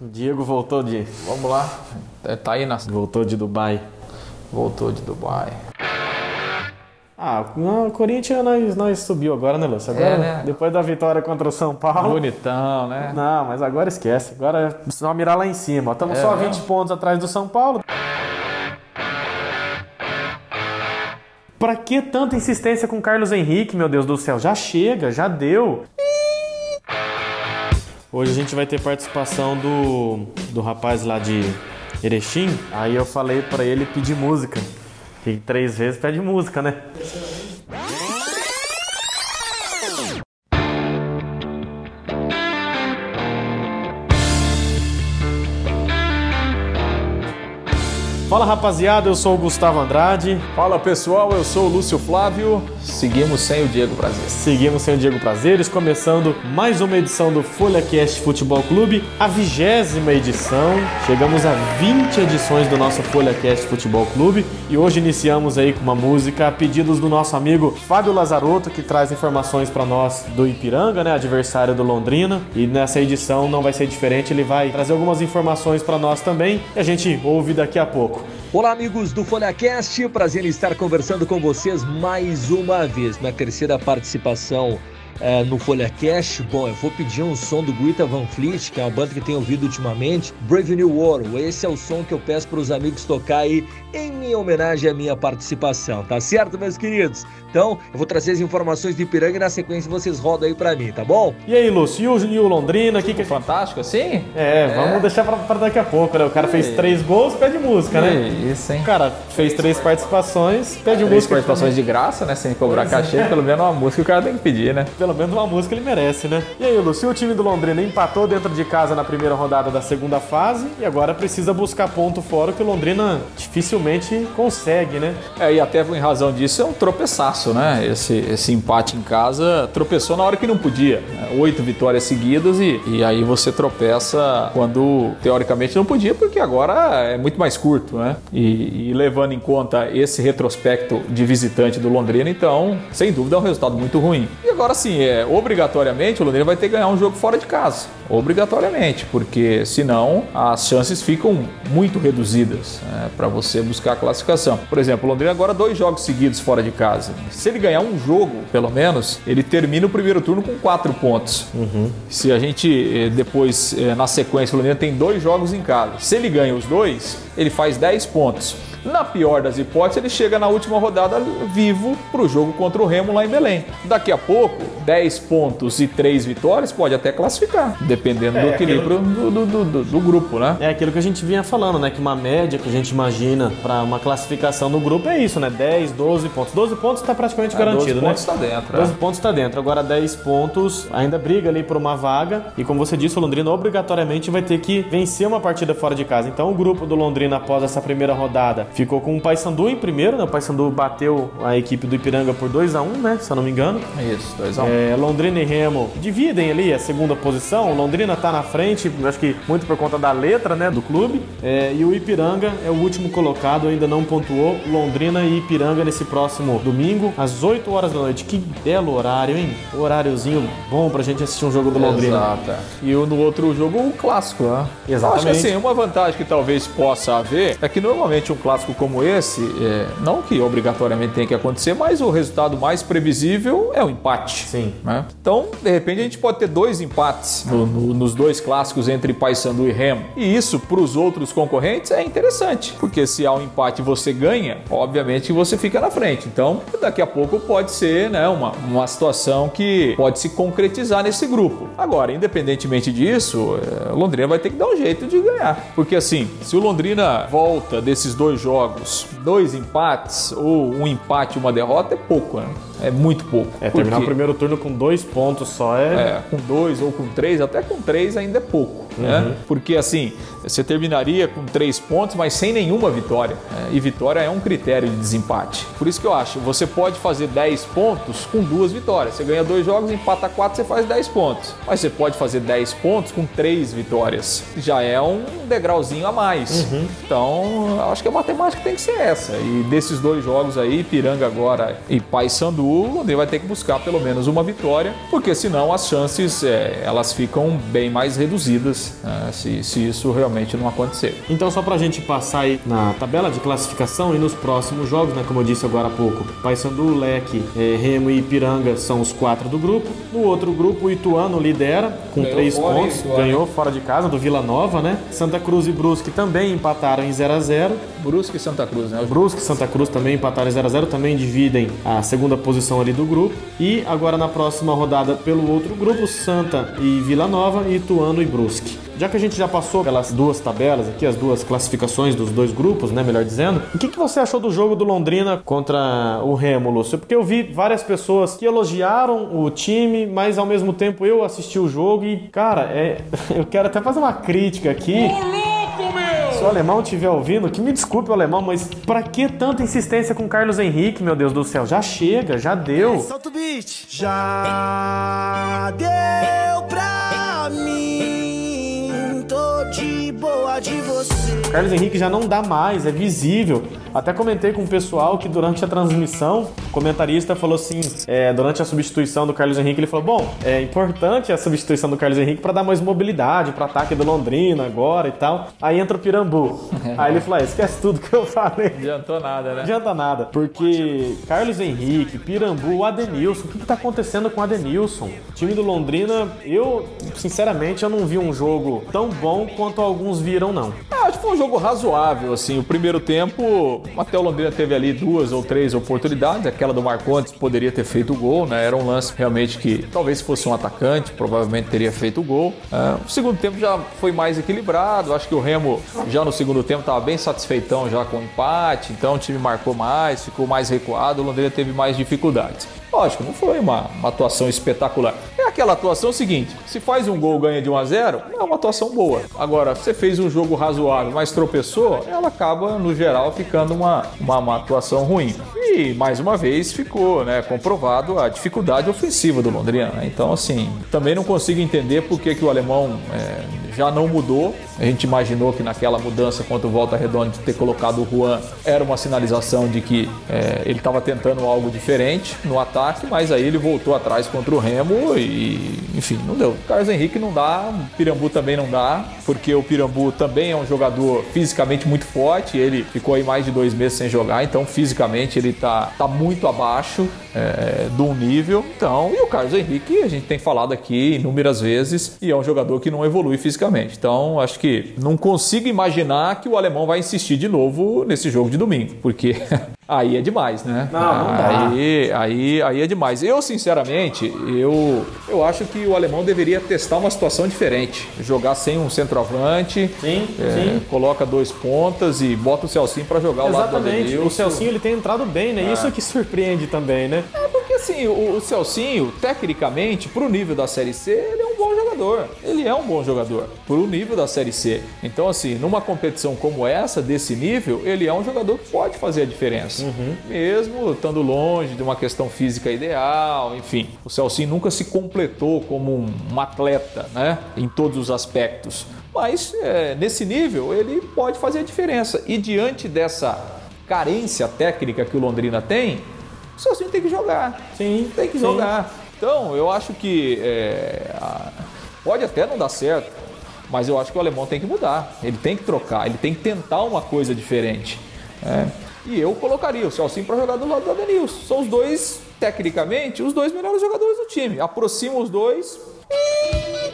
Diego voltou de. Vamos lá. É, tá aí na. Voltou de Dubai. Voltou de Dubai. Ah, o Corinthians nós, nós subiu agora, né, Lúcio? Agora, É, né? Depois da vitória contra o São Paulo. Bonitão, né? Não, mas agora esquece. Agora é só mirar lá em cima. Estamos É, só né? 20 pontos atrás do São Paulo. Pra que tanta insistência com o Carlos Henrique, meu Deus do céu? Já chega, já deu. Hoje a gente vai ter participação do, do rapaz lá de Erechim. Aí eu falei pra ele pedir música. Que três vezes pede música, né? Fala rapaziada, eu sou o Gustavo Andrade. Fala pessoal, eu sou o Lúcio Flávio. Seguimos sem o Diego Prazer. Seguimos sem o Diego Prazeres, começando mais uma edição do FolhaCast Futebol Clube, a vigésima edição. Chegamos a 20 edições do nosso FolhaCast Futebol Clube e hoje iniciamos aí com uma música a pedidos do nosso amigo Fábio Lazarotto, que traz informações para nós do Ipiranga, né, adversário do Londrina. E nessa edição não vai ser diferente, ele vai trazer algumas informações para nós também e a gente ouve daqui a pouco. Olá, amigos do FolhaCast. Prazer em estar conversando com vocês mais uma vez. Minha terceira participação eh, no FolhaCast. Bom, eu vou pedir um som do Greta Van Fleet, que é uma banda que tenho ouvido ultimamente. Brave New World. Esse é o som que eu peço para os amigos tocar aí em minha homenagem à minha participação. Tá certo, meus queridos? Então, eu vou trazer as informações do Ipiranga e na sequência vocês rodam aí para mim, tá bom? E aí, Lúcio, e o, e o Londrina? O que, gente Fantástico assim? É, vamos deixar pra, pra daqui a pouco, né? O cara fez três gols, pede música, né? Isso, hein? O cara fez três participações, pede Três música. participações de graça, né? Sem cobrar cachê, pelo menos uma música o cara tem que pedir, né? Pelo menos uma música ele merece, né? E aí, Lúcio, o time do Londrina empatou dentro de casa na primeira rodada da segunda fase e agora precisa buscar ponto fora, que o Londrina dificilmente consegue, né? É, e até em razão disso é um tropeçaço, né? Esse, esse empate em casa tropeçou na hora que não podia. né? Oito vitórias seguidas e, e aí você tropeça quando teoricamente não podia, porque agora é muito mais curto, né? E, e levando em conta esse retrospecto de visitante do Londrina, então, sem dúvida é um resultado muito ruim. E agora sim, é, obrigatoriamente o Londrina vai ter que ganhar um jogo fora de casa. Obrigatoriamente, porque senão as chances ficam muito reduzidas para você buscar a classificação. Por exemplo, o Londrina agora dois jogos seguidos fora de casa. Se ele ganhar um jogo, pelo menos, ele termina o primeiro turno com quatro pontos. Se a gente eh, depois, eh, na sequência, o Londrina tem dois jogos em casa. Se ele ganha os dois, ele faz 10 pontos. Na pior das hipóteses, ele chega na última rodada vivo para o jogo contra o Remo lá em Belém. Daqui a pouco, 10 pontos e 3 vitórias pode até classificar, dependendo do equilíbrio do, do- do- do- do grupo, né? É aquilo que a gente vinha falando, né? Que uma média que a gente imagina pra uma classificação no grupo é isso, né? 10, 12 pontos. 12 pontos tá praticamente garantido, 12 né? pontos tá dentro, 12 é. pontos tá dentro. Agora 10 pontos ainda briga ali por uma vaga. E como você disse, o Londrina obrigatoriamente vai ter que vencer uma partida fora de casa. Então o grupo do Londrina após essa primeira rodada ficou com o Paysandu em primeiro, né? O Paysandu bateu a equipe do Ipiranga por 2 a 1 né? Se eu não me engano. Isso, 2 a 1 É, Londrina e Remo dividem ali a segunda posição. O Londrina tá na frente, acho que muito por conta da letra né, do clube. É, e o Ipiranga é o último colocado, ainda não pontuou. Londrina e Ipiranga nesse próximo domingo, às 8 horas da noite. Que belo horário, hein? Horáriozinho bom pra gente assistir um jogo do Londrina. Exato. é. E o- no outro jogo, o clássico, né? Exatamente. Eu acho que assim, uma vantagem que talvez possa haver é que normalmente um clássico como esse, é, não que obrigatoriamente tenha que acontecer, mas o resultado mais previsível é o empate. Sim. né? Então, de repente, a gente pode ter dois empates no- no- nos dois clássicos entre Paysandu e Remo. E isso, para os outros concorrentes, é interessante, porque se há um empate e você ganha, obviamente você fica na frente. Então, daqui a pouco pode ser né, uma, uma situação que pode se concretizar nesse grupo. Agora, independentemente disso, é, Londrina vai ter que dar um jeito de ganhar. Porque assim, se o Londrina volta desses dois jogos, dois empates ou um empate e uma derrota, é pouco, né? É muito pouco. É, terminar o primeiro turno com dois pontos só é. é, com dois ou com três, até com três ainda é pouco, né? Porque assim, você terminaria com três pontos, mas sem nenhuma vitória. né? E vitória é um critério de desempate. Por isso que eu acho, você pode fazer 10 pontos com duas vitórias. Você ganha dois jogos, empata quatro, você faz 10 pontos. Mas você pode fazer 10 pontos com três vitórias. Já é um degrauzinho a mais. Então, eu acho que a matemática tem que ser essa. E desses dois jogos aí, Piranga agora e Paysandu, o Londrina vai ter que buscar pelo menos uma vitória, porque senão as chances é, elas ficam bem mais reduzidas né, se, se isso realmente não acontecer. Então, só para a gente passar aí na tabela de classificação e nos próximos jogos, né, como eu disse agora há pouco, Paysandu, Leque, é, Remo e Ipiranga são os quatro do grupo. No outro grupo, o Ituano lidera com ganhou três pontos, ganhou fora de casa do Vila Nova, né? Santa Cruz e Brusque também empataram em 0 a 0 Brusque e Santa Cruz, né? Brusque e Santa Cruz também empataram em 0 a 0 também dividem a segunda posição ali do grupo. E agora na próxima rodada pelo outro grupo, Santa e Vila Nova, Ituano e Brusque. Já que a gente já passou pelas duas tabelas aqui, as duas classificações dos dois grupos, né, melhor dizendo, o que, que você achou do jogo do Londrina contra o Remo, Lúcio? Porque eu vi várias pessoas que elogiaram o time, mas ao mesmo tempo eu assisti o jogo e, cara, é... eu quero até fazer uma crítica aqui. Se o alemão estiver ouvindo, que me desculpe o alemão, mas pra que tanta insistência com Carlos Henrique, meu Deus do céu? Já chega, já deu. Solta o beat. Já deu pra Carlos Henrique já não dá mais, é visível. Até comentei com o pessoal que durante a transmissão, o comentarista falou assim, é, durante a substituição do Carlos Henrique, ele falou: bom, é importante a substituição do Carlos Henrique para dar mais mobilidade para ataque do Londrina agora e tal. Aí entra o Pirambu. Aí ele falou: ah, esquece tudo que eu falei. Não adiantou nada, né? Adianta nada. Porque Carlos Henrique, Pirambu, Adenilson, o que, que tá acontecendo com o Adenilson? O time do Londrina, eu, sinceramente, eu não vi um jogo tão bom quanto alguns viram, não. Ah, acho que foi um jogo razoável, assim. O primeiro tempo, até o Londrina teve ali duas ou três oportunidades. Aquela do Marcontes poderia ter feito o gol, né? Era um lance realmente que talvez fosse um atacante, provavelmente teria feito o gol. É, o segundo tempo já foi mais equilibrado. Acho que o Remo já no segundo tempo estava bem satisfeitão já com o empate. Então o time marcou mais, ficou mais recuado. O Londrina teve mais dificuldades. Lógico, não foi uma, uma, atuação espetacular. É aquela atuação seguinte: se faz um gol ganha de 1 a 0 é uma atuação boa. Agora, você fez um jogo razoável, mas tropeçou, ela acaba, no geral, ficando uma, uma, uma atuação ruim. E mais uma vez ficou né, comprovado a dificuldade ofensiva do Londrina. Né? Então, assim, também não consigo entender por que, que o alemão é, já não mudou. A gente imaginou que naquela mudança contra o Volta Redonda de ter colocado o Juan era uma sinalização de que é, ele estava tentando algo diferente no ataque, mas aí ele voltou atrás contra o Remo e, enfim, não deu. Carlos Henrique não dá, o Pirambu também não dá, porque o Pirambu também é um jogador fisicamente muito forte, ele ficou aí mais de dois meses sem jogar, então fisicamente ele tá, tá muito abaixo é, do nível. Então, e o Carlos Henrique, a gente tem falado aqui inúmeras vezes, e é um jogador que não evolui fisicamente. Então, acho que não consigo imaginar que o alemão vai insistir de novo nesse jogo de domingo, porque aí é demais, né? Não, não dá. Aí, aí, aí é demais. Eu, sinceramente, eu, eu acho que o alemão deveria testar uma situação diferente. Jogar sem um centroavante, sim, é, sim. coloca dois pontas e bota o Celcinho para jogar ao lado do Exatamente. O Celcinho ele tem entrado bem, né? É. Isso que surpreende também, né? É porque assim, o, o Celcinho, tecnicamente, pro nível da Série C, ele é um jogador. Ele é um bom jogador, pro nível da Série C. Então, assim, numa competição como essa, desse nível, ele é um jogador que pode fazer a diferença. Uhum. Mesmo estando longe de uma questão física ideal, enfim. O Celcinho nunca se completou como um, um atleta, né? Em todos os aspectos. Mas é, nesse nível ele pode fazer a diferença. E diante dessa carência técnica que o Londrina tem, o Celcinho tem que jogar. Sim, Tem que sim. jogar. Então, eu acho que é, a- pode até não dar certo, mas eu acho que o alemão tem que mudar. Ele tem que trocar, ele tem que tentar uma coisa diferente. né? E eu colocaria o Celcinho para jogar do lado do Adenilson. São os dois, tecnicamente, os dois melhores jogadores do time. Aproxima os dois e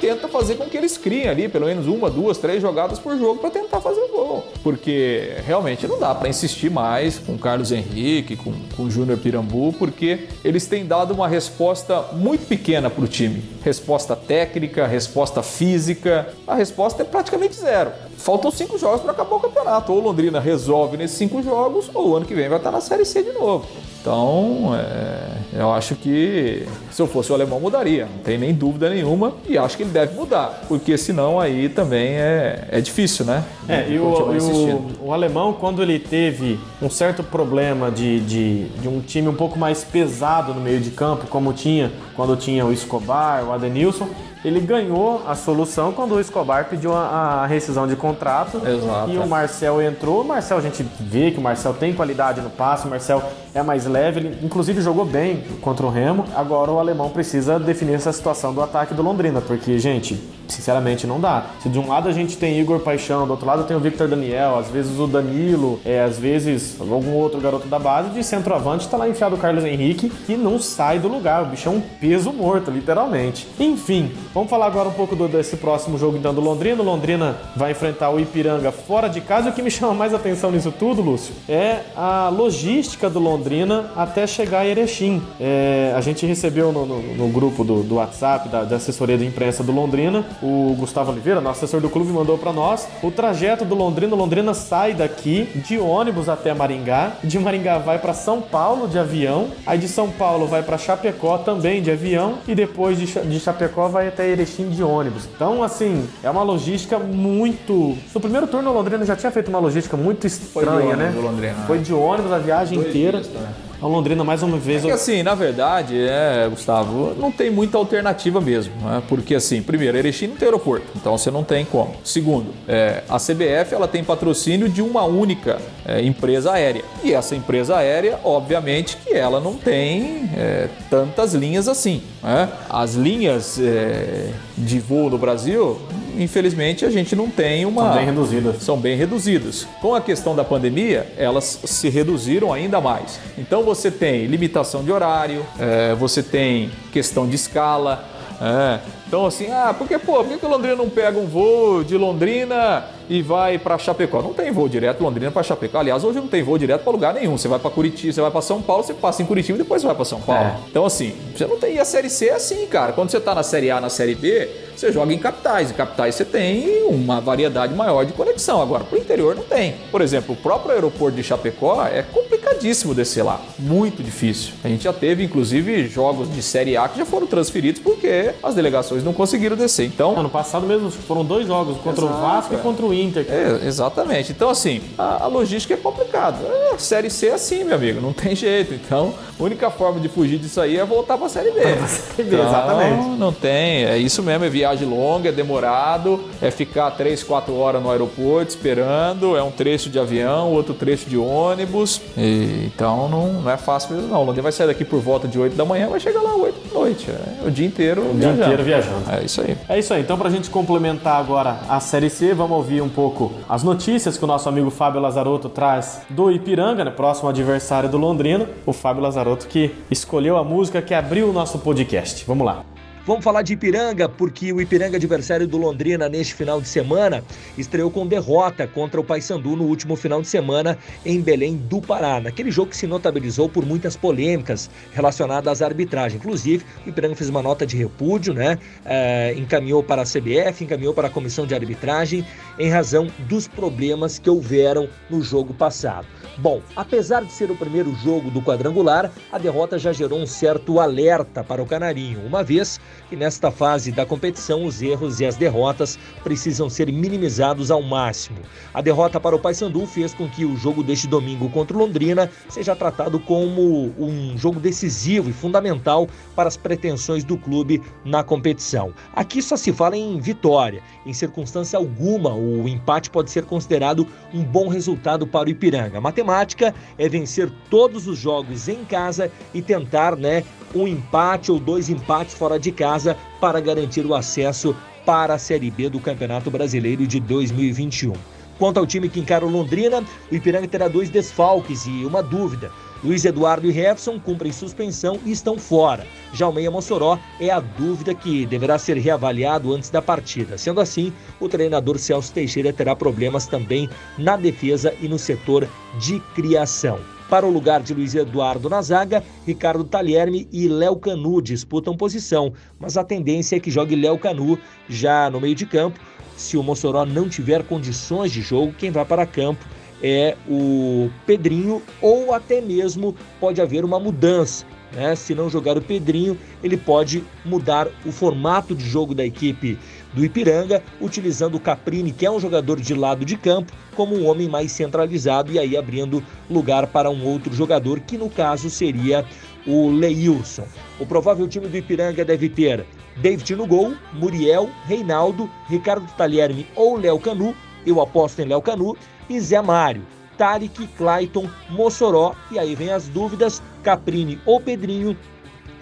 tenta fazer com que eles criem ali pelo menos uma, duas, três jogadas por jogo para tentar fazer o gol. Porque realmente não dá para insistir mais com Carlos Henrique, com, com Júnior Pirambu, porque eles têm dado uma resposta muito pequena para o time. Resposta técnica, resposta física. A resposta é praticamente zero. Faltam cinco jogos para acabar o campeonato. Ou Londrina resolve nesses cinco jogos, ou o ano que vem vai estar na Série C de novo. Então, é, eu acho que se eu fosse o alemão, mudaria. Não tem nem dúvida nenhuma. E acho que ele deve mudar. Porque senão aí também é, é difícil, né? É, e, o, o, o alemão, quando ele teve um certo problema de, de, de um time um pouco mais pesado no meio de campo, como tinha quando tinha o Escobar, o Adenilson, ele ganhou a solução quando o Escobar pediu a, a rescisão de contrato. Exato. E o Marcel entrou. O Marcel, a gente vê que o Marcel tem qualidade no passe, o Marcel é mais leve, ele inclusive jogou bem contra o Remo. Agora o alemão precisa definir essa situação do ataque do Londrina, porque, gente, sinceramente não dá. Se de um lado a gente tem Igor Paixão, do outro lado tem o Victor Daniel, às vezes o Danilo, é, às vezes algum outro garoto da base, de centroavante tá lá enfiado o Carlos Henrique, que não sai do lugar. O bicho é um peso morto, literalmente. Enfim, vamos falar agora um pouco do, desse próximo jogo então do Londrina. O Londrina vai enfrentar o Ipiranga fora de casa. E o que me chama mais atenção nisso tudo, Lúcio, é a logística do Londrina até chegar a Erechim. É, a gente recebeu no, no, no grupo do, do WhatsApp, da, da assessoria de imprensa do Londrina, o Gustavo Oliveira, nosso assessor do clube, mandou para nós o trajeto do Londrina. O Londrina sai daqui de ônibus até Maringá, de Maringá vai para São Paulo de avião, aí de São Paulo vai para Chapecó também de avião e depois de, de Chapecó vai até Erechim de ônibus. Então, assim, é uma logística muito. No primeiro turno, o Londrina já tinha feito uma logística muito estranha, né? Londrina, Foi de ônibus a viagem inteira. dias, né? A Londrina, mais uma vez. É que assim, na verdade, é, Gustavo, não tem muita alternativa mesmo. Né? Porque assim, primeiro, Erechim não tem aeroporto, então você não tem como. Segundo, é, a CBF ela tem patrocínio de uma única é, empresa aérea. E essa empresa aérea, obviamente, que ela não tem é, tantas linhas assim. Né? As linhas é, de voo no Brasil, infelizmente, a gente não tem uma. São bem reduzidas. São bem reduzidas. Com a questão da pandemia, elas se reduziram ainda mais. Então você tem limitação de horário, é, você tem questão de escala. é. Então assim, ah, porque pô, por que, que o Londrina não pega um voo de Londrina e vai para Chapecó? Não tem voo direto Londrina para Chapecó. Aliás, hoje não tem voo direto para lugar nenhum. Você vai para Curitiba, você vai para São Paulo, você passa em Curitiba e depois vai para São Paulo. É. Então assim, você não tem e a série C é assim, cara. Quando você tá na série A, na série B, você joga em capitais. Em capitais você tem uma variedade maior de conexão. Agora, pro interior não tem. Por exemplo, o próprio aeroporto de Chapecó é complicadíssimo descer lá. Muito difícil. A gente já teve, inclusive, jogos de série A que já foram transferidos porque as delegações não conseguiram descer. Então, Ano passado mesmo foram dois jogos, contra Exato, o Vasco e é. contra o Inter. É, exatamente. Então, assim, a, a logística é complicada. É, a Série C é assim, meu amigo, não tem jeito. Então, a única forma de fugir disso aí é voltar para a Série B. B, exatamente. Não, não tem. É isso mesmo, é viagem longa, é demorado, é ficar 3, 4 horas no aeroporto esperando, é um trecho de avião, outro trecho de ônibus. E, então, não, não é fácil mesmo, não. O Londrina vai sair daqui por volta de 8 da manhã, vai chegar lá 8 da noite. É, o dia inteiro O dia inteiro viajando. É isso aí. É isso aí, então pra gente complementar agora a Série C, vamos ouvir um pouco as notícias que o nosso amigo Fábio Lazarotto traz do Ipiranga, né, próximo adversário do Londrina. O Fábio Lazarotto que escolheu a música que abriu o nosso podcast. Vamos lá. Vamos falar de Ipiranga, porque o Ipiranga, adversário do Londrina neste final de semana, estreou com derrota contra o Paysandu no último final de semana em Belém do Pará. Naquele jogo que se notabilizou por muitas polêmicas relacionadas à arbitragem. Inclusive, o Ipiranga fez uma nota de repúdio, né? É, encaminhou para a CBF, encaminhou para a comissão de arbitragem em razão dos problemas que houveram no jogo passado. Bom, apesar de ser o primeiro jogo do quadrangular, a derrota já gerou um certo alerta para o Canarinho, uma vez que nesta fase da competição os erros e as derrotas precisam ser minimizados ao máximo. A derrota para o Paysandu fez com que o jogo deste domingo contra o Londrina seja tratado como um jogo decisivo e fundamental para as pretensões do clube na competição. Aqui só se fala em vitória. Em circunstância alguma, o empate pode ser considerado um bom resultado para o Ipiranga. A matemática é vencer todos os jogos em casa e tentar, né, um empate ou dois empates fora de casa para garantir o acesso para a Série B do Campeonato Brasileiro de 2021. Quanto ao time que encara o Londrina, o Ipiranga terá dois desfalques e uma dúvida. Luiz Eduardo e Jefferson cumprem suspensão e estão fora. Já o Meia Mossoró é a dúvida que deverá ser reavaliado antes da partida. Sendo assim, o treinador Celso Teixeira terá problemas também na defesa e no setor de criação. Para o lugar de Luiz Eduardo na zaga, Ricardo Talherme e Léo Canu disputam posição, mas a tendência é que jogue Léo Canu já no meio de campo. Se o Mossoró não tiver condições de jogo, quem vai para campo é o Pedrinho ou até mesmo pode haver uma mudança. Né? Se não jogar o Pedrinho, ele pode mudar o formato de jogo da equipe do Ipiranga, utilizando o Caprini, que é um jogador de lado de campo, como um homem mais centralizado e aí abrindo lugar para um outro jogador, que no caso seria o Leilson. O provável time do Ipiranga deve ter David no gol, Muriel, Reinaldo, Ricardo Talherme ou Léo Canu, eu aposto em Léo Canu, e Zé Mário, Tarek, Clayton, Mossoró, e aí vem as dúvidas, Caprini ou Pedrinho,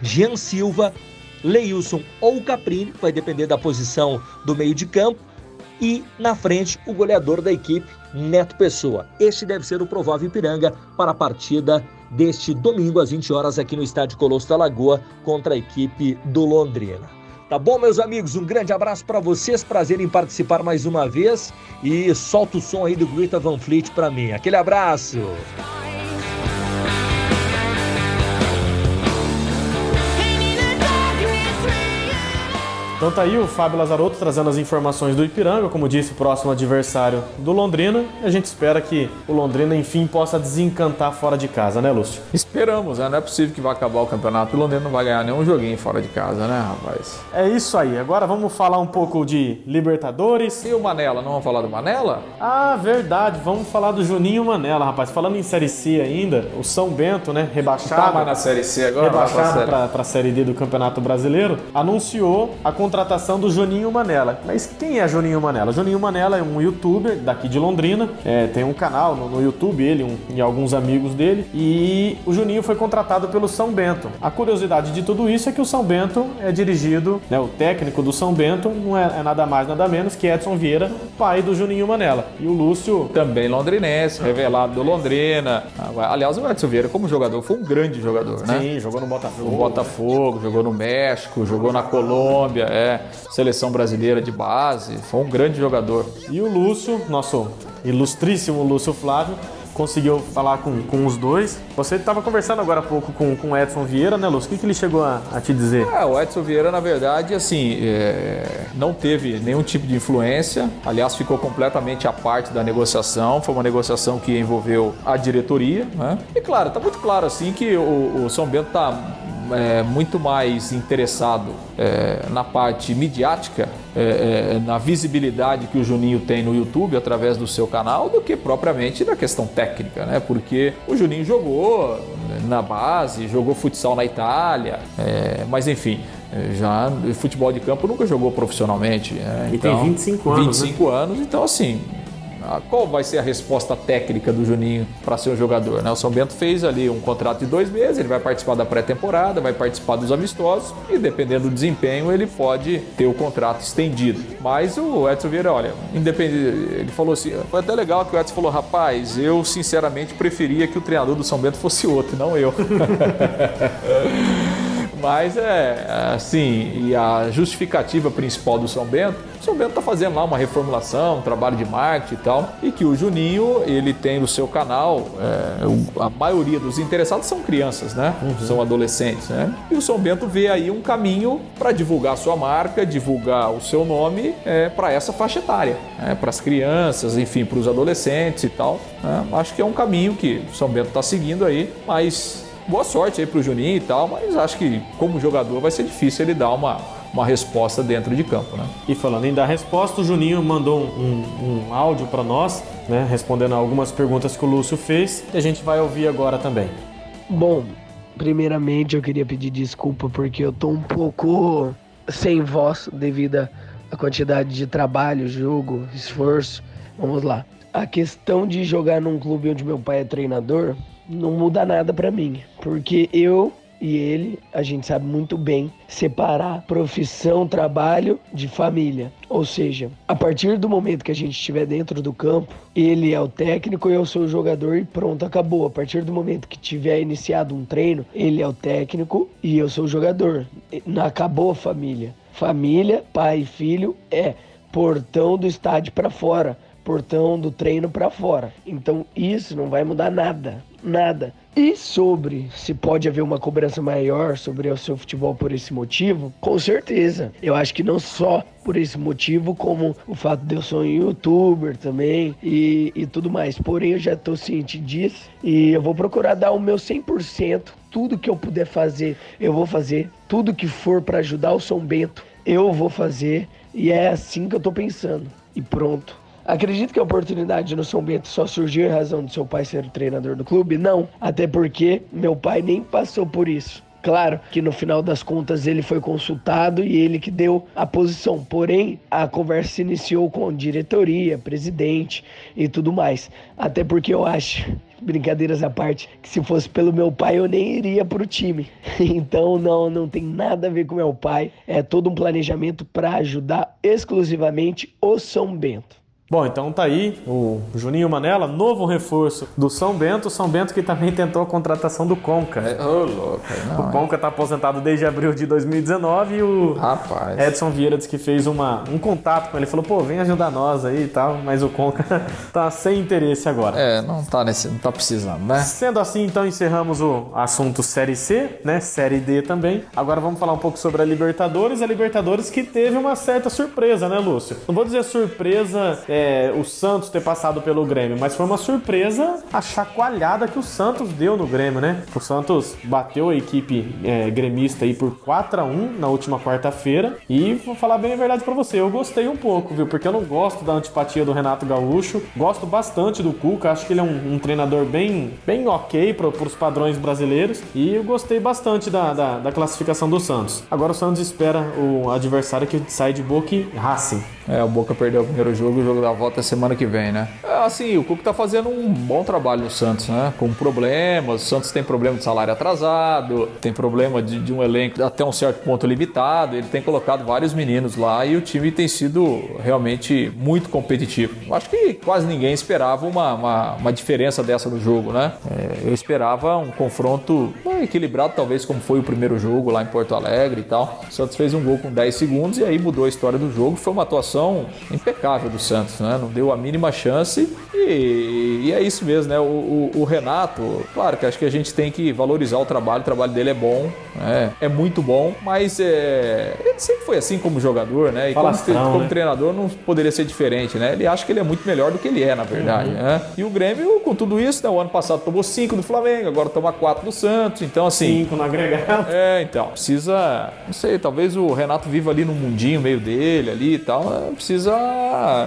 Jean Silva, Leilson ou Caprini, vai depender da posição do meio de campo, e na frente o goleador da equipe, Neto Pessoa. Este deve ser o provável Ipiranga para a partida deste domingo às 20 horas aqui no Estádio Colosso da Lagoa contra a equipe do Londrina. Tá bom, meus amigos? Um grande abraço para vocês, prazer em participar mais uma vez e solta o som aí do Grita Van Fleet para mim. Aquele abraço. Então tá aí o Fábio Lazarotto trazendo as informações do Ipiranga, como disse, próximo adversário do Londrina. E a gente espera que o Londrina, enfim, possa desencantar fora de casa, né, Lúcio? Esperamos, né? Não é possível que vá acabar o campeonato e o Londrina não vai ganhar nenhum joguinho fora de casa, né, rapaz? É isso aí. Agora vamos falar um pouco de Libertadores. E o Manela? Não vamos falar do Manela? Ah, verdade. Vamos falar do Juninho Manela, rapaz. Falando em Série C ainda, o São Bento, né, rebaixado. Tá mais na Série C agora? Rebaixado para a Série D do Campeonato Brasileiro, anunciou a contratação do Juninho Manela. Mas quem é Juninho Manela? Juninho Manela é um youtuber daqui de Londrina, é, tem um canal no, no YouTube, ele um, e alguns amigos dele, e o Juninho foi contratado pelo São Bento. A curiosidade de tudo isso é que o São Bento é dirigido, né, o técnico do São Bento não é, é nada mais, nada menos que Edson Vieira, pai do Juninho Manela. E o Lúcio... Também londrinense, revelado do Londrina. Aliás, o Edson Vieira, como jogador, foi um grande jogador, né? Sim, jogou no Botafogo. No Botafogo, jogou no México, jogou na Colômbia, é seleção brasileira de base, foi um grande jogador. E o Lúcio, nosso ilustríssimo Lúcio Flávio, conseguiu falar com, com os dois. Você estava conversando agora há pouco com, com o Edson Vieira, né, Lúcio? O que, que ele chegou a, a te dizer? É, o Edson Vieira, na verdade, assim, é, não teve nenhum tipo de influência. Aliás, ficou completamente à parte da negociação. Foi uma negociação que envolveu a diretoria. Né? E claro, está muito claro assim que o, o São Bento está é, muito mais interessado é, na parte midiática, é, é, na visibilidade que o Juninho tem no YouTube através do seu canal, do que propriamente na questão técnica, né? Porque o Juninho jogou na base, jogou futsal na Itália, é, mas enfim, já futebol de campo nunca jogou profissionalmente. Né? E então, tem 25 anos. 25 né? anos, então assim, qual vai ser a resposta técnica do Juninho para ser um jogador? Né? O São Bento fez ali um contrato de dois meses, ele vai participar da pré-temporada, vai participar dos amistosos e dependendo do desempenho ele pode ter o contrato estendido. Mas o Edson Vieira, olha, independente, ele falou assim, foi até legal que o Edson falou, rapaz, eu sinceramente preferia que o treinador do São Bento fosse outro, não eu. Mas é assim, e a justificativa principal do São Bento, o São Bento está fazendo lá uma reformulação, um trabalho de marketing e tal, e que o Juninho, ele tem no seu canal, é, a maioria dos interessados são crianças, né? Uhum. São adolescentes, né? E o São Bento vê aí um caminho para divulgar a sua marca, divulgar o seu nome é, para essa faixa etária, né? para as crianças, enfim, para os adolescentes e tal. Né? Acho que é um caminho que o São Bento está seguindo aí, mas boa sorte aí pro Juninho e tal, mas acho que como jogador vai ser difícil ele dar uma, uma resposta dentro de campo, né? E falando em dar resposta, o Juninho mandou um, um áudio para nós, né, respondendo algumas perguntas que o Lúcio fez, e a gente vai ouvir agora também. Bom, primeiramente eu queria pedir desculpa porque eu tô um pouco sem voz devido à quantidade de trabalho, jogo, esforço. Vamos lá. A questão de jogar num clube onde meu pai é treinador não muda nada para mim, porque eu e ele, a gente sabe muito bem separar profissão, trabalho de família. Ou seja, a partir do momento que a gente estiver dentro do campo, ele é o técnico e eu sou o jogador e pronto, acabou. A partir do momento que tiver iniciado um treino, ele é o técnico e eu sou o jogador. Acabou a família. Família, pai e filho é portão do estádio para fora portão do treino para fora. Então isso não vai mudar nada, nada. E sobre se pode haver uma cobrança maior sobre o seu futebol por esse motivo, com certeza. Eu acho que não só por esse motivo, como o fato de eu ser um youtuber também e, e tudo mais. Porém, eu já estou ciente disso e eu vou procurar dar o meu 100%. Tudo que eu puder fazer, eu vou fazer. Tudo que for para ajudar o São Bento, eu vou fazer. E é assim que eu estou pensando. E pronto. Acredito que a oportunidade no São Bento só surgiu em razão do seu pai ser o treinador do clube? Não, até porque meu pai nem passou por isso. Claro que no final das contas ele foi consultado e ele que deu a posição. Porém, a conversa se iniciou com diretoria, presidente e tudo mais. Até porque eu acho, brincadeiras à parte, que se fosse pelo meu pai eu nem iria pro time. Então não, não tem nada a ver com meu pai. É todo um planejamento para ajudar exclusivamente o São Bento. Bom, então tá aí o Juninho Manela, novo reforço do São Bento. São Bento que também tentou a contratação do Conca. É, ô, louco. Não, o Conca tá aposentado desde abril de 2019 e o Rapaz. Edson Vieira disse que fez uma, um contato com ele. Falou, pô, vem ajudar nós aí e tal. Mas o Conca tá sem interesse agora. É, não tá, nesse, não tá precisando, né? Sendo assim, então encerramos o assunto Série C, né? Série D também. Agora vamos falar um pouco sobre a Libertadores. A Libertadores que teve uma certa surpresa, né, Lúcio? Não vou dizer surpresa é, o Santos ter passado pelo Grêmio, mas foi uma surpresa a chacoalhada que o Santos deu no Grêmio, né? O Santos bateu a equipe é, gremista aí por 4 a 1 na última quarta-feira e vou falar bem a verdade para você, eu gostei um pouco, viu? Porque eu não gosto da antipatia do Renato Gaúcho, gosto bastante do Cuca, acho que ele é um, um treinador bem, bem ok para os padrões brasileiros e eu gostei bastante da, da, da classificação do Santos. Agora o Santos espera o adversário que sai de Boca e Racing. É, o Boca perdeu o primeiro jogo, o jogo da volta é semana que vem, né? É, assim, o Cuca tá fazendo um bom trabalho no Santos, né? Com problemas, o Santos tem problema de salário atrasado, tem problema de, de um elenco até um certo ponto limitado, ele tem colocado vários meninos lá e o time tem sido realmente muito competitivo. Acho que quase ninguém esperava uma, uma, uma diferença dessa no jogo, né? É, eu esperava um confronto equilibrado, talvez como foi o primeiro jogo lá em Porto Alegre e tal. O Santos fez um gol com 10 segundos e aí mudou a história do jogo. Foi uma atuação impecável do Santos, né? Não deu a mínima chance e, e é isso mesmo, né? O, o, o, Renato, claro que acho que a gente tem que valorizar o trabalho, o trabalho dele é bom, né? é muito bom, mas é, ele sempre foi assim como jogador, né? E Falastrão, como, como né? treinador não poderia ser diferente, né? Ele acha que ele é muito melhor do que ele é, na verdade, Uhum. né? E o Grêmio, com tudo isso, né? o ano passado tomou 5 do Flamengo, agora toma 4 do Santos, então assim... Cinco no agregado. É, então, precisa, não sei, talvez o Renato viva ali no mundinho meio dele ali e tal, precisa,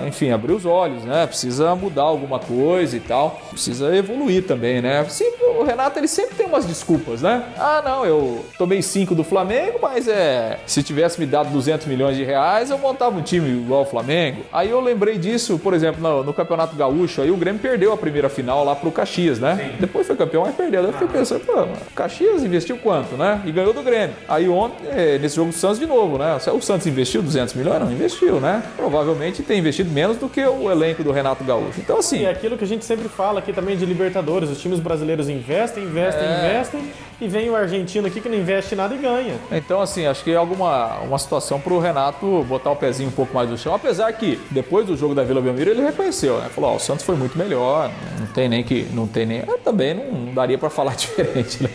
enfim, abrir os olhos, né? Precisa mudar alguma coisa e tal, precisa evoluir também, né? Sim, o Renato ele sempre tem umas desculpas, né? Ah, não, eu tomei 5 do Flamengo, mas é, se tivesse me dado 200 milhões de reais, eu montava um time igual ao Flamengo. Aí eu lembrei disso, por exemplo, no, no Campeonato Gaúcho, aí o Grêmio perdeu a primeira final lá pro Caxias, né? Depois foi campeão, mas perdeu. Daí eu fiquei pensando, pô, o Caxias investiu quanto, né? E ganhou do Grêmio. Aí ontem, eh, nesse jogo do Santos de novo, né? O Santos investiu 200 milhões? Não, investiu, né? Provavelmente tem investido menos do que o elenco do Renato Gaúcho. Então, assim, E é aquilo que a gente sempre fala aqui também de Libertadores. Os times brasileiros investem, investem, É. investem. E vem o argentino aqui que não investe nada e ganha. Então, assim, acho que é alguma uma situação pro Renato botar o pezinho um pouco mais no chão. Apesar que, depois do jogo da Vila Belmiro, ele reconheceu, né? Falou, ó, o Santos foi muito melhor, não tem nem que. Não tem nem. também não, não daria pra falar diferente, né?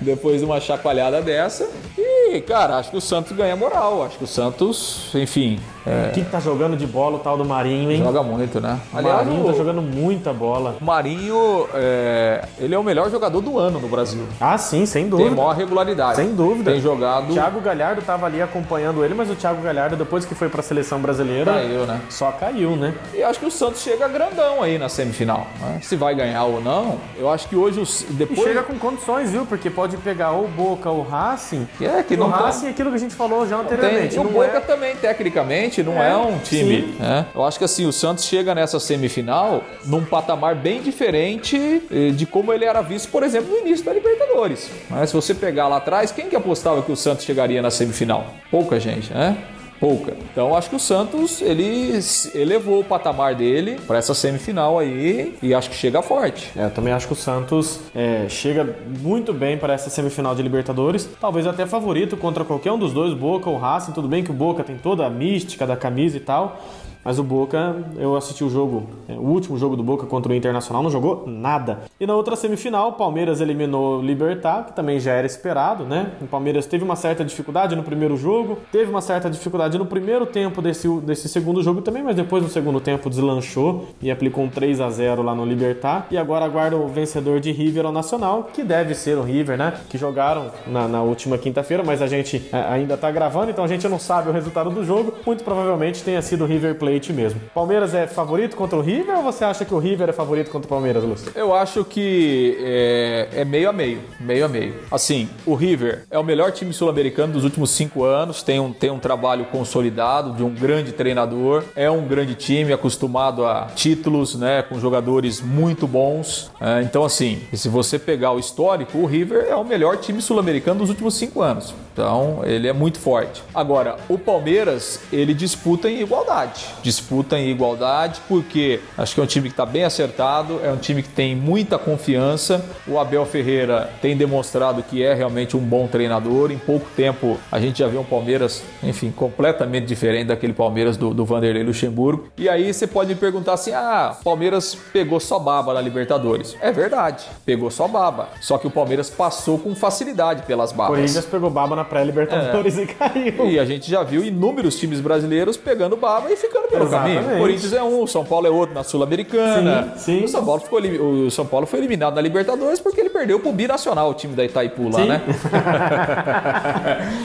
Depois de uma chacoalhada dessa. E, cara, acho que o Santos ganha moral. Acho que o Santos, enfim, é, Quem que tá jogando de bola o tal do Marinho, hein? joga muito, né? O Aliás, Marinho o, tá jogando muita bola. o Marinho, é, ele é o melhor jogador do ano no Brasil. Ah, sim, sem Tem dúvida. maior regularidade. Sem dúvida. Tem jogado. O Thiago Galhardo tava ali acompanhando ele, mas o Thiago Galhardo, depois que foi pra seleção brasileira, Caiu, né? só caiu, né? E acho que o Santos chega grandão aí na semifinal. né? Se vai ganhar ou não, eu acho que hoje os, E depois chega com condições, viu? Porque pode pegar ou o Boca ou o Racing. é que O não Racing é aquilo que a gente falou já tem, anteriormente. e o Boca é... também tecnicamente não é, É, um time. né? Eu acho que assim o Santos chega nessa semifinal num patamar bem diferente eh, de como ele era visto, por exemplo, no início da Libertadores. Mas se você pegar lá atrás, quem que apostava que o Santos chegaria na semifinal? Pouca gente, né? Pouca. Então acho que o Santos ele elevou o patamar dele para essa semifinal aí e acho que chega forte. É, eu também acho que o Santos é, chega muito bem para essa semifinal de Libertadores. Talvez até favorito contra qualquer um dos dois, Boca ou Racing. Tudo bem que o Boca tem toda a mística da camisa e tal. Mas o Boca, eu assisti o jogo, é, o último jogo do Boca contra o Internacional, não jogou nada. E na outra semifinal, o Palmeiras eliminou o Libertar, que também já era esperado, né? O Palmeiras teve uma certa dificuldade no primeiro jogo, teve uma certa dificuldade no primeiro tempo desse, desse segundo jogo também, mas depois no segundo tempo deslanchou e aplicou um 3 a 0 lá no Libertar. E agora aguarda o vencedor de River ao Nacional, que deve ser o River, né? Que jogaram na, na última quinta-feira, mas a gente é, ainda tá gravando, então a gente não sabe o resultado do jogo. Muito provavelmente tenha sido o River Plate Plate mesmo. Palmeiras é favorito contra o River ou você acha que o River é favorito contra o Palmeiras, Lúcio? Eu acho que é, é meio a meio, meio a meio. Assim, o River é o melhor time sul-americano dos últimos cinco anos, tem um, tem um trabalho consolidado de um grande treinador, é um grande time acostumado a títulos, né, com jogadores muito bons. É, então, assim, se você pegar o histórico, o River é o melhor time sul-americano dos últimos cinco anos. Então, ele é muito forte. Agora, o Palmeiras, ele disputa em igualdade. Disputa em igualdade porque acho que é um time que está bem acertado, é um time que tem muita confiança. O Abel Ferreira tem demonstrado que é realmente um bom treinador. Em pouco tempo, a gente já vê um Palmeiras, enfim, completamente diferente daquele Palmeiras do, do Vanderlei Luxemburgo. E aí você pode me perguntar assim: ah, Palmeiras pegou só baba na Libertadores. É verdade, pegou só baba. Só que o Palmeiras passou com facilidade pelas babas. Corinthians pegou baba na pré-Libertadores é. e caiu. E a gente já viu inúmeros times brasileiros pegando baba e ficando pelo Exatamente. caminho. O Corinthians é um, o São Paulo é outro na Sul-Americana. Sim, sim. O São Paulo ficou o São Paulo foi eliminado na Libertadores porque ele perdeu pro Binacional, o time da Itaipu lá, sim. né?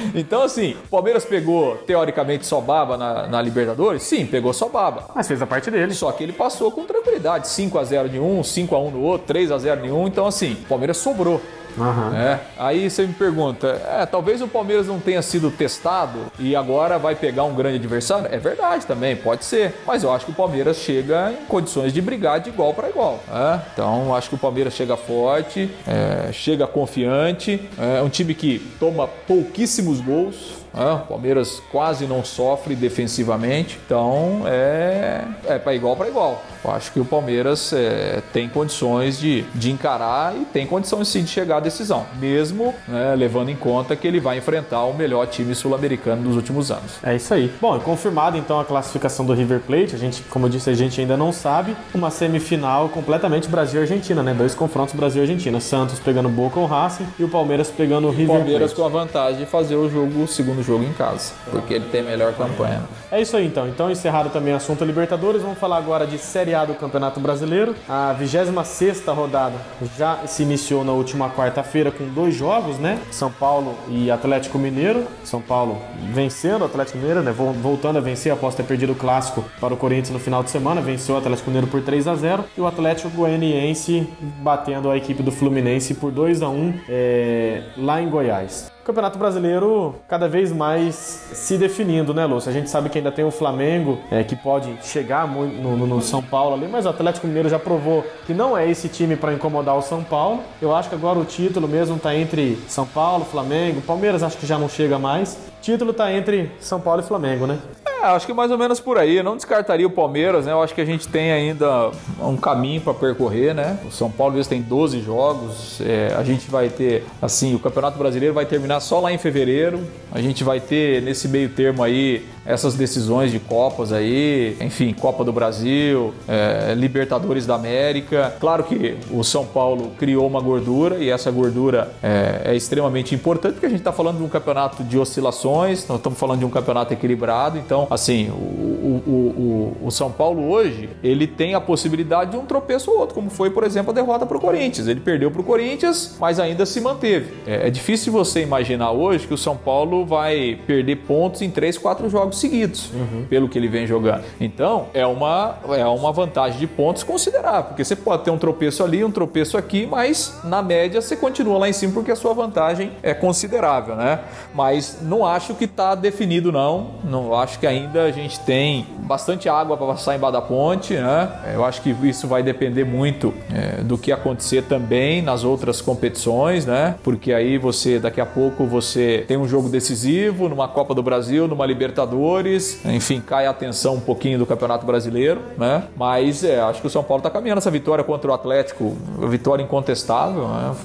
então assim, o Palmeiras pegou teoricamente só baba na, na, Libertadores? Sim, pegou só baba. Mas fez a parte dele. Só que ele passou com tranquilidade, 5 a 0 de um, 5 a 1 no outro, 3 a 0 em um, então assim, o Palmeiras sobrou. Uhum. Aí você me pergunta, é, talvez o Palmeiras não tenha sido testado e agora vai pegar um grande adversário? É verdade também, pode ser. Mas eu acho que o Palmeiras chega em condições de brigar de igual para igual. É? Então acho que o Palmeiras chega forte, é, chega confiante, é um time que toma pouquíssimos gols. É, o Palmeiras quase não sofre defensivamente, então é, é para igual para igual. Eu acho que o Palmeiras é, tem condições de, de encarar e tem condições sim de chegar à decisão, mesmo né, levando em conta que ele vai enfrentar o melhor time sul-americano dos últimos anos. É isso aí. Bom, confirmado então a classificação do River Plate, a gente, como eu disse, a gente ainda não sabe, uma semifinal completamente Brasil Argentina, né? Dois confrontos Brasil Argentina, Santos pegando Boca ou Racing e o Palmeiras pegando o River Palmeiras Plate. com a vantagem de fazer o jogo, o segundo jogo em casa, porque ele tem melhor campanha. É isso aí então. Então encerrado também o assunto Libertadores, vamos falar agora de Série A do Campeonato Brasileiro. A 26 rodada já se iniciou na última quarta-feira com dois jogos, né? São Paulo e Atlético Mineiro. São Paulo vencendo o Atlético Mineiro, né? Voltando a vencer após ter perdido o clássico para o Corinthians no final de semana, venceu o Atlético Mineiro por 3 a 0 e o Atlético Goianiense batendo a equipe do Fluminense por 2 a 1 é, lá em Goiás. Campeonato Brasileiro cada vez mais se definindo, né, Lúcio? A gente sabe que ainda tem o Flamengo, é, que pode chegar no, no, no, São Paulo ali, mas o Atlético Mineiro já provou que não é esse time para incomodar o São Paulo. Eu acho que agora o título mesmo está entre São Paulo, Flamengo, Palmeiras acho que já não chega mais. O título está entre São Paulo e Flamengo, né? É, acho que mais ou menos por aí. Eu não descartaria o Palmeiras, né? Eu acho que a gente tem ainda um caminho para percorrer, né? O São Paulo tem 12 jogos. É, a gente vai ter, assim, o Campeonato Brasileiro vai terminar só lá em fevereiro. A gente vai ter nesse meio termo aí essas decisões de Copas aí, enfim, Copa do Brasil, é, Libertadores da América. Claro que o São Paulo criou uma gordura e essa gordura é, é extremamente importante porque a gente está falando de um campeonato de oscilações, nós estamos falando de um campeonato equilibrado. Então, assim, o, o, o, o São Paulo hoje ele tem a possibilidade de um tropeço ou outro, como foi, por exemplo, a derrota para o Corinthians. Ele perdeu para o Corinthians, mas ainda se manteve. É, é difícil você imaginar hoje que o São Paulo vai perder pontos em 3, 4 jogos jogos seguidos, uhum. pelo que ele vem jogando. Então, é uma, é uma vantagem de pontos considerável, porque você pode ter um tropeço ali, um tropeço aqui, mas na média você continua lá em cima porque a sua vantagem é considerável, né? Mas não acho que está definido, não. Não acho que ainda a gente tem bastante água para passar embaixo da ponte, né? Eu acho que isso vai depender muito é, do que acontecer também nas outras competições, né? Porque aí você, daqui a pouco, você tem um jogo decisivo numa Copa do Brasil, numa Libertadores Enfim, cai a atenção um pouquinho do Campeonato Brasileiro, né? Mas é, acho que o São Paulo está caminhando essa vitória contra o Atlético, vitória incontestável, né?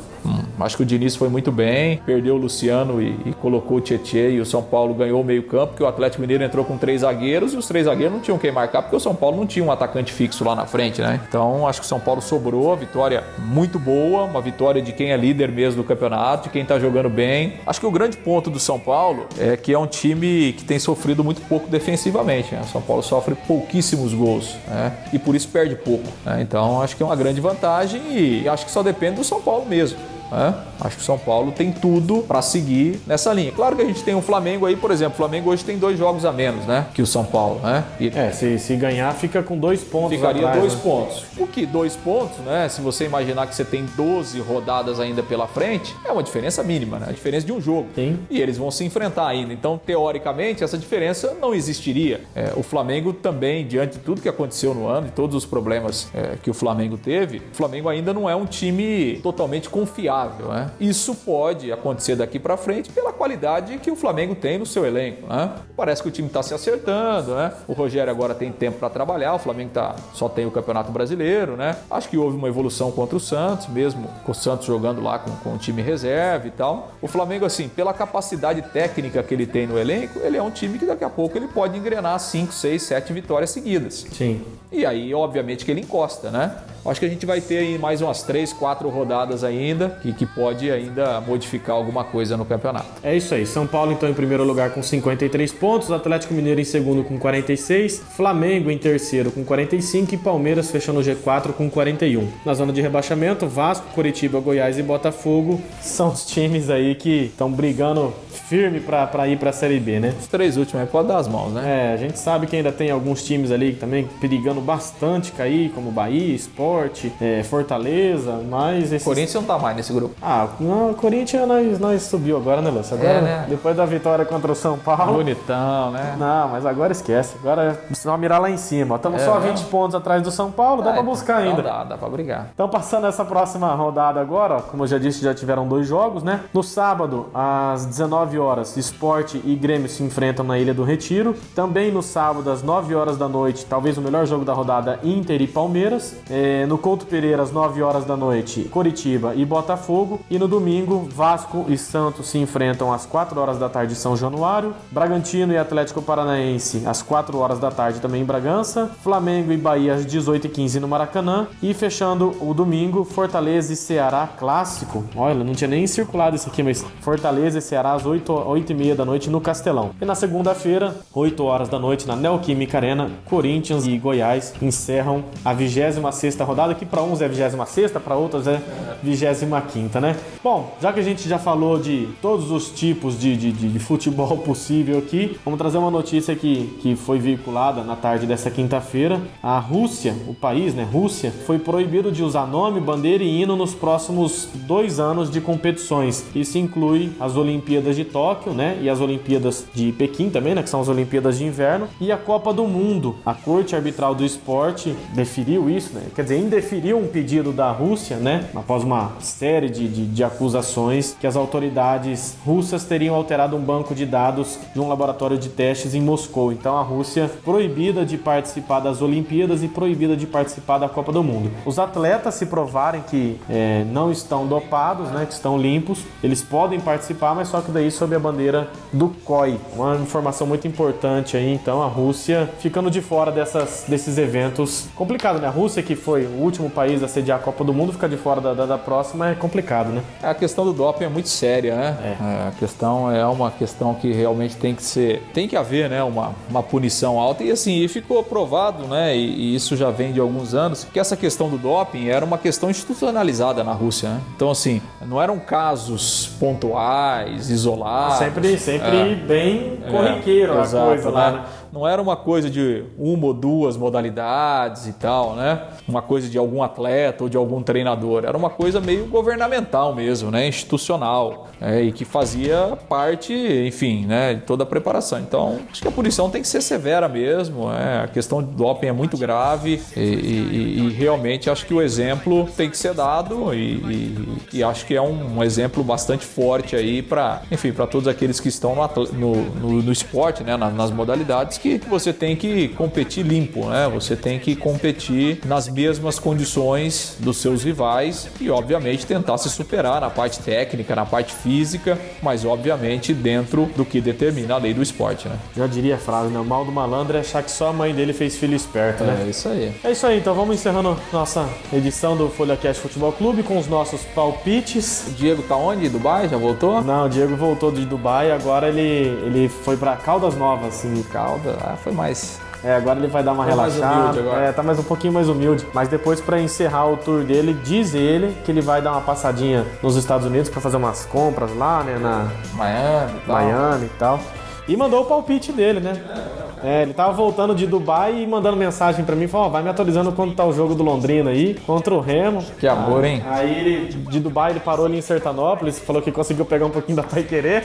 Acho que o Diniz foi muito bem, perdeu o Luciano e, e colocou o Tietchan e o São Paulo ganhou o meio campo, que o Atlético Mineiro entrou com três zagueiros e os três zagueiros não tinham quem marcar, porque o São Paulo não tinha um atacante fixo lá na frente, né? Então acho que o São Paulo sobrou, vitória muito boa, uma vitória de quem é líder mesmo do campeonato, de quem está jogando bem. Acho que o grande ponto do São Paulo é que é um time que tem sofrido muito pouco defensivamente. Né? O São Paulo sofre pouquíssimos gols né? e por isso perde pouco. Né? Então acho que é uma grande vantagem e acho que só depende do São Paulo mesmo. Né? Acho que o São Paulo tem tudo para seguir nessa linha. Claro que a gente tem o Flamengo aí, por exemplo. O Flamengo hoje tem dois jogos a menos, né? Que o São Paulo, né? E é, se, se ganhar, fica com dois pontos. Ficaria atrás, dois né? pontos. O que dois pontos, né? Se você imaginar que você tem 12 rodadas ainda pela frente, é uma diferença mínima, né? A diferença de um jogo. Sim. E eles vão se enfrentar ainda. Então, teoricamente, essa diferença não existiria. É, o Flamengo também, diante de tudo que aconteceu no ano, de todos os problemas é, que o Flamengo teve, o Flamengo ainda não é um time totalmente confiável, né? Isso pode acontecer daqui para frente pela qualidade que o Flamengo tem no seu elenco, né? Parece que o time está se acertando, né? O Rogério agora tem tempo para trabalhar, o Flamengo tá, só tem o Campeonato Brasileiro, né? Acho que houve uma evolução contra o Santos, mesmo com o Santos jogando lá com, com o time reserva e tal. O Flamengo, assim, pela capacidade técnica que ele tem no elenco, ele é um time que daqui a pouco ele pode engrenar 5, 6, 7 vitórias seguidas. Sim. E aí, obviamente, que ele encosta, né? Acho que a gente vai ter aí mais umas 3, 4 rodadas ainda, que, que pode ainda modificar alguma coisa no campeonato. É isso aí. São Paulo, então, em primeiro lugar com 53 pontos, Atlético Mineiro em segundo com 46, Flamengo em terceiro com 45 e Palmeiras fechando o G4 com 41. Na zona de rebaixamento, Vasco, Curitiba, Goiás e Botafogo são os times aí que estão brigando firme para ir para a Série B, né? Os três últimos aí pode dar as mãos, né? É, a gente sabe que ainda tem alguns times ali também perigando bastante cair, como Bahia, Sport, é, Fortaleza, mas esses... Corinthians não tá mais nesse grupo. Ah, não, Corinthians nós, nós subiu agora, né, Lúcio? Agora, É, né? depois da vitória contra o São Paulo. Bonitão, né? Não, mas agora esquece. Agora é só mirar lá em cima. Estamos É, só a né? 20 pontos atrás do São Paulo, dá pra então- buscar ainda. Dá, dá pra brigar. Então, passando essa próxima rodada agora, ó, como eu já disse, já tiveram dois jogos, né? No sábado, às 19 horas, Sport e Grêmio se enfrentam na Ilha do Retiro. Também no sábado, às 9 horas da noite, talvez o melhor jogo da rodada, Inter e Palmeiras. É, no Couto Pereira, às 9 horas da noite, Coritiba e Botafogo. E no domingo, Vasco e Santos se enfrentam às 4 horas da tarde em São Januário. Bragantino e Atlético Paranaense às 4 horas da tarde também em Bragança. Flamengo e Bahia às 18h15 no Maracanã. E fechando o domingo, Fortaleza e Ceará clássico. Olha, não tinha nem circulado isso aqui, mas Fortaleza e Ceará às 8, 8h30 da noite no Castelão. E na segunda-feira, 8 horas da noite, na Neoquímica Arena, Corinthians e Goiás encerram a 26 rodada, que para uns é 26, para outros é 25, né? Bom, já que a gente já falou de todos os tipos de, de, de- de futebol possível aqui, vamos trazer uma notícia que, que foi veiculada na tarde dessa quinta-feira. A Rússia, o país, né, Rússia, foi proibido de usar nome, bandeira e hino nos próximos dois anos de competições. Isso inclui as Olimpíadas de Tóquio, né, e as Olimpíadas de Pequim também, né, que são as Olimpíadas de Inverno, e a Copa do Mundo. A Corte Arbitral do Esporte deferiu isso, né, quer dizer, indeferiu um pedido da Rússia, né, após uma série de, de, de acusações que as autoridades russas teriam alterado um banco de dados de um laboratório de testes em Moscou. Então a Rússia proibida de participar das Olimpíadas e proibida de participar da Copa do Mundo. Os atletas se provarem que é, não estão dopados, né, que estão limpos, eles podem participar, mas só que daí sob a bandeira do COI. Uma informação muito importante aí, então a Rússia ficando de fora dessas, desses eventos. Complicado, né? A Rússia, que foi o último país a sediar a Copa do Mundo, ficar de fora da, da, da próxima é complicado, né? A questão do doping é muito séria, né? É, a questão é uma questão que realmente tem que ser, tem que haver, né, uma, uma punição alta e assim, e ficou provado, né, e, e isso já vem de alguns anos, que essa questão do doping era uma questão institucionalizada na Rússia, né? Então assim, não eram casos pontuais, isolados. Sempre, sempre bem corriqueiro a É. Exato, coisa lá, né? Não era uma coisa de uma ou duas modalidades e tal, né? Uma coisa de algum atleta ou de algum treinador. Era uma coisa meio governamental mesmo, né? Institucional. né? E que fazia parte, enfim, né? De toda a preparação. Então, acho que a punição tem que ser severa mesmo. né? A questão do doping é muito grave e, e- e realmente acho que o exemplo tem que ser dado e, e- acho que é um, um exemplo bastante forte aí para, enfim, para todos aqueles que estão no, no, no- no esporte, né? Na- nas modalidades que você tem que competir limpo, né? Você tem que competir nas mesmas condições dos seus rivais e, obviamente, tentar se superar na parte técnica, na parte física, mas, obviamente, dentro do que determina a lei do esporte, né? Já diria a frase, né? O mal do malandro é achar que só a mãe dele fez filho esperto, né? É isso aí. É isso aí, então vamos encerrando nossa edição do FolhaCast Futebol Clube com os nossos palpites. O Diego tá onde? Dubai? Já voltou? Não, o Diego voltou de Dubai, agora ele, ele foi pra Caldas Novas, assim. Calda, ah, foi mais É, agora ele vai dar uma Tá mais relaxada. agora. É, tá mais um pouquinho mais humilde. Mas depois, pra encerrar o tour dele, diz ele que ele vai dar uma passadinha nos Estados Unidos pra fazer umas compras lá, né? Na Miami e tal. Miami e tal. E mandou o palpite dele, né? É, ele tava voltando de Dubai e mandando mensagem pra mim, falou, ó, vai me atualizando quando tá o jogo do Londrina aí, contra o Remo. Que amor, hein? Aí ele, de Dubai ele parou ali em Sertanópolis, falou que conseguiu pegar um pouquinho da Pai Querer.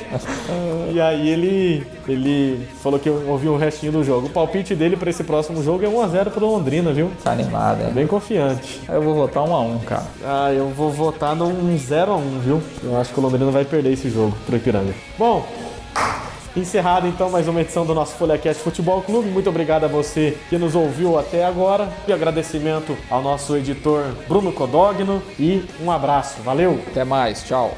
e aí ele, ele falou que ouviu o restinho do jogo. O palpite dele pra esse próximo jogo é 1x0 pro Londrina, viu? Tá animado, hein? Bem confiante. Eu vou votar um a um, cara. Ah, eu vou votar num 0x1, viu? Eu acho que o Londrina vai perder esse jogo pro Ipiranga. Bom, encerrado então mais uma edição do nosso FolhaCast Futebol Clube. Muito obrigado a você que nos ouviu até agora. E agradecimento ao nosso editor Bruno Codogno. E um abraço. Valeu! Até mais, tchau.